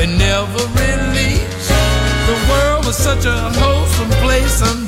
And never released. The world was such a wholesome place until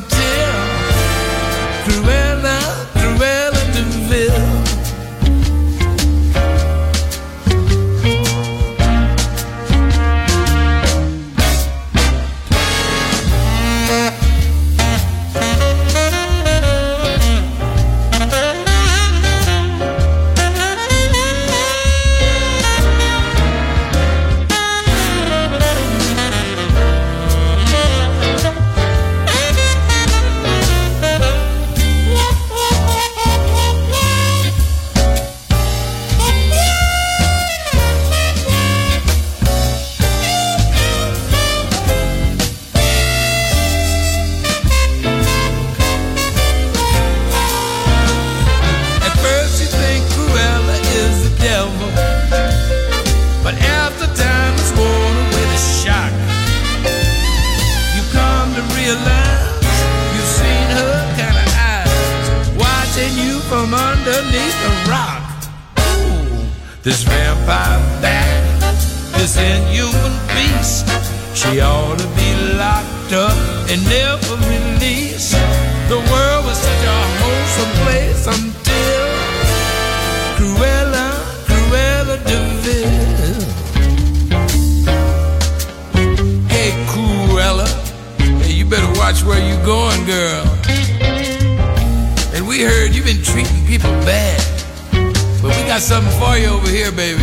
heard you've been treating people bad, but we got something for you over here, baby.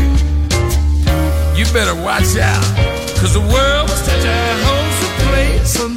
You better watch out, cause the world was such a wholesome place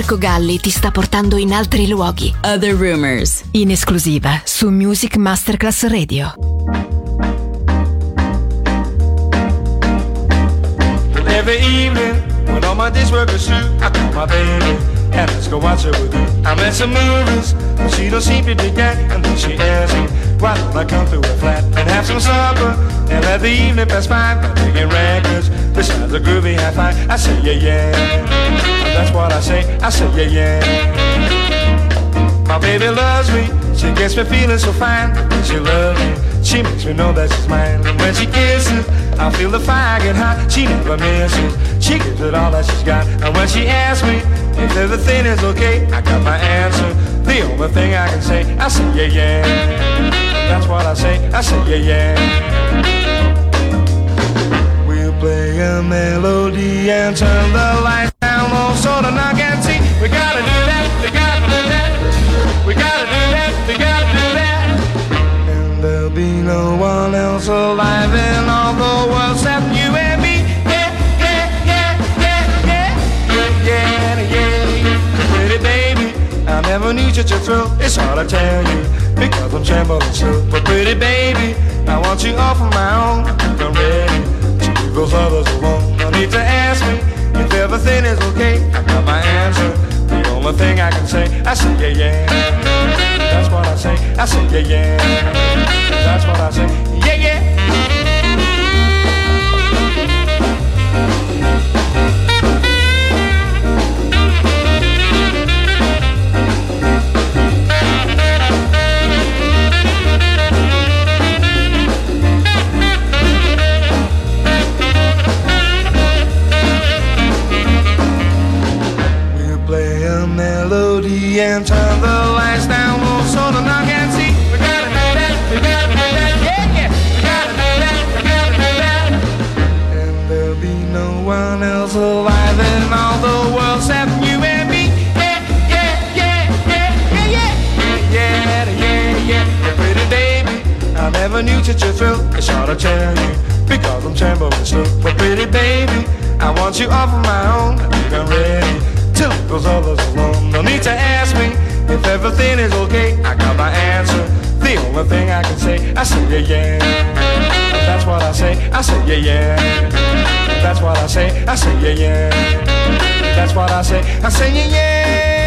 Marco Galli ti sta portando in altri luoghi. Other Rumors. In esclusiva su Music Masterclass Radio. Every evening, when all my days work is through, I call my baby and let's go watch her with you. I met some movies, but she don't seem to dig that. And then she asks me, why don't I come to her flat and have some supper and let the evening pass by by taking records besides a groovy five. I say yeah yeah. That's what I say. I say yeah, yeah. My baby loves me. She gets me feeling so fine. She loves me, she makes me know that she's mine. And when she kisses, I feel the fire get hot. She never misses. She gives it all that she's got. And when she asks me if everything is okay, I got my answer. The only thing I can say, I say yeah, yeah. That's what I say. I say yeah, yeah. A melody and turn the lights down low so the knock and see. We gotta do that, we gotta do that. We gotta do that, we gotta do that. And there'll be no one else alive in all the world except you and me. Yeah, yeah, yeah, yeah, yeah, yeah, yeah. Pretty baby, I never need such a thrill. It's hard to tell you because I'm trembling still. But pretty baby, I want you all for my own. I'm ready those others alone. No need to ask me if everything is okay, I got my answer. The only thing I can say, I say yeah yeah. That's what I say. I say yeah yeah. That's what I say. Yeah yeah. And turn the lights down low so the knock and see. We gotta do that, we gotta do that, yeah, yeah. We gotta do that, we gotta do that. And there'll be no one else alive in all the world except you and me. Yeah, yeah, yeah, yeah, yeah, yeah, yeah, yeah, yeah. yeah. Pretty baby, I never knew such a thrill. It's hard to tell because I'm trembling slow. But pretty baby, I want you all for my own. I think I'm ready till those others alone. No need to ask me if everything is okay. I got my answer. The only thing I can say, I say yeah yeah. That's what I say. I say yeah yeah. That's what I say. I say yeah yeah. That's what I say. I say yeah yeah.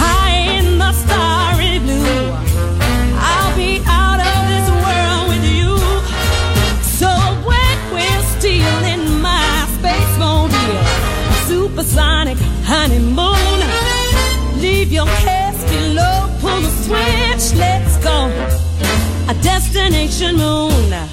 High in the starry blue, I'll be out of this world with you. So when we're my supersonic honeymoon, leave your below, pull the switch, let's go. A destination moon.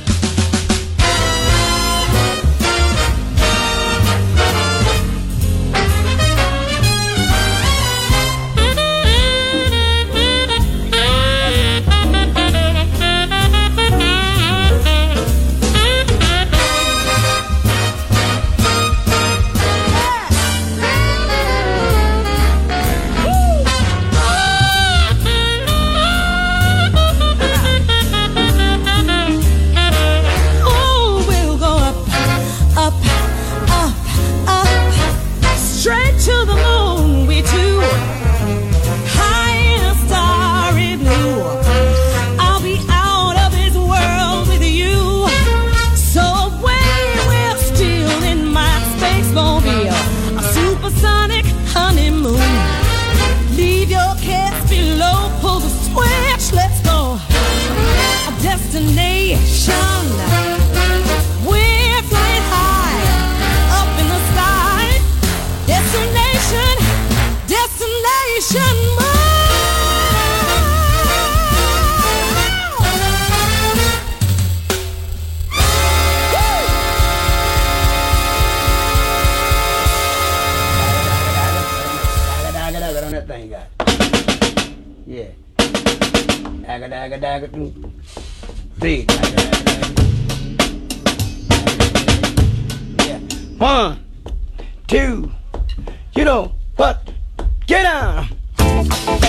dagger, dagger, dagger, two, three. Dagger, dagger, dagger. Yeah. One, two, you know what? Get out!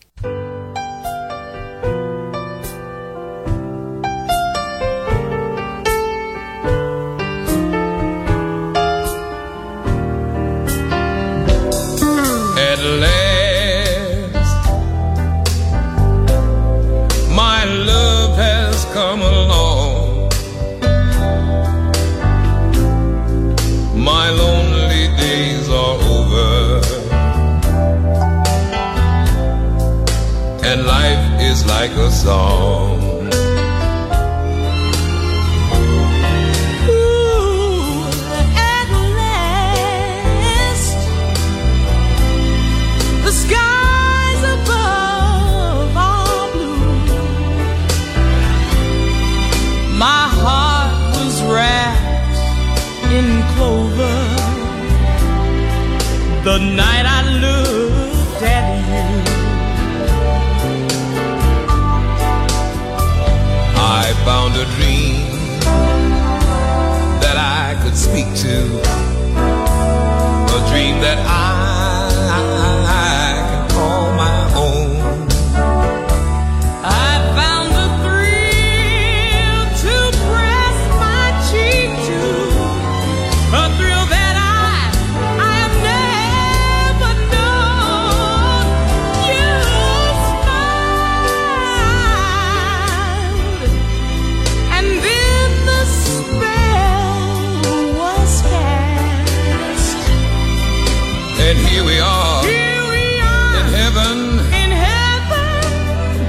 And here we are. Here we are. In heaven. In heaven.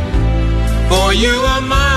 For you are mine.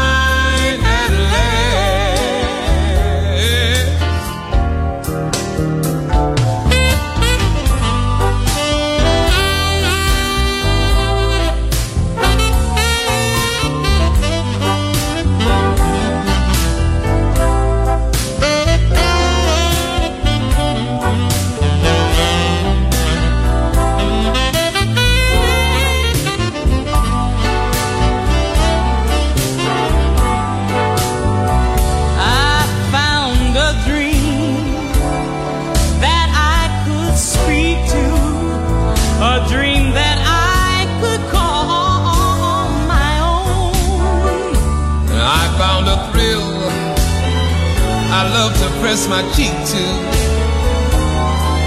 press my cheek to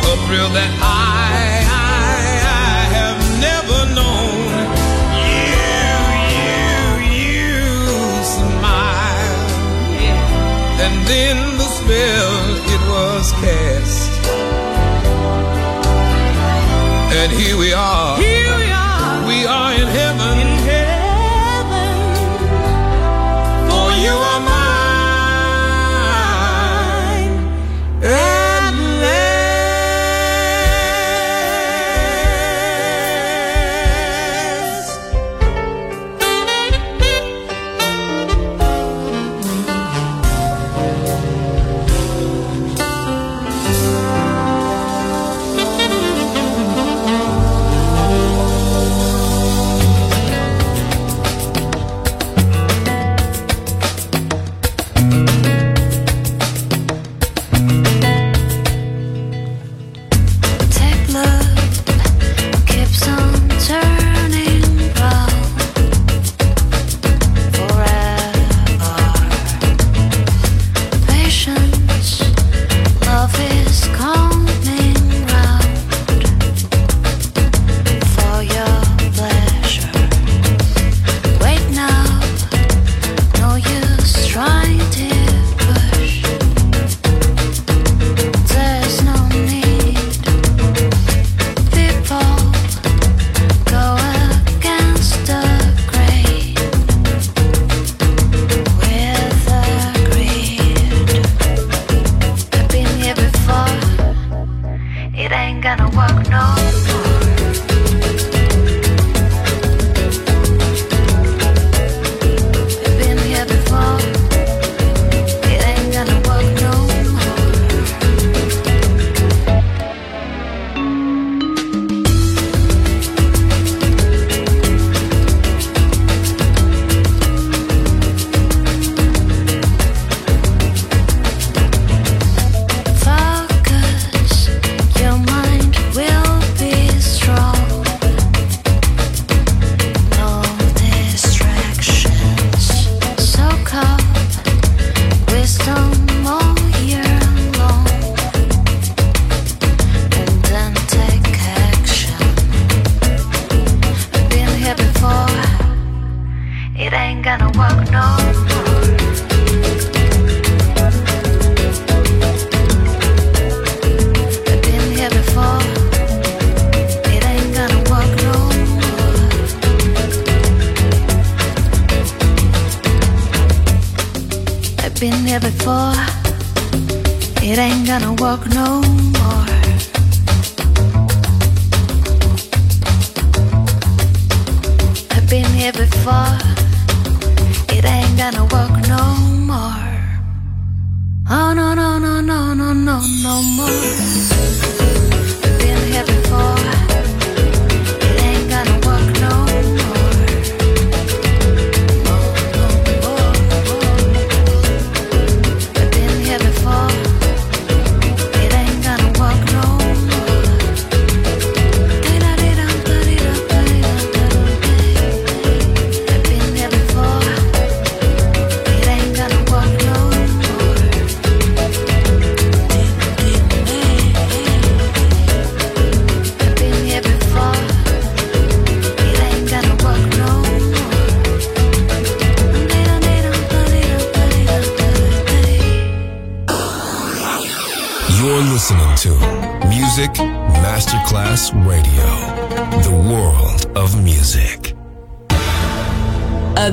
a thrill that I, I, I have never known. You, you, you smile, and then the spell it was cast, and here we are. Here ain't gonna work no more. been here before. It ain't gonna work no more. I've been here before. Gonna work no more. Oh no no no no no no no more. Been here before.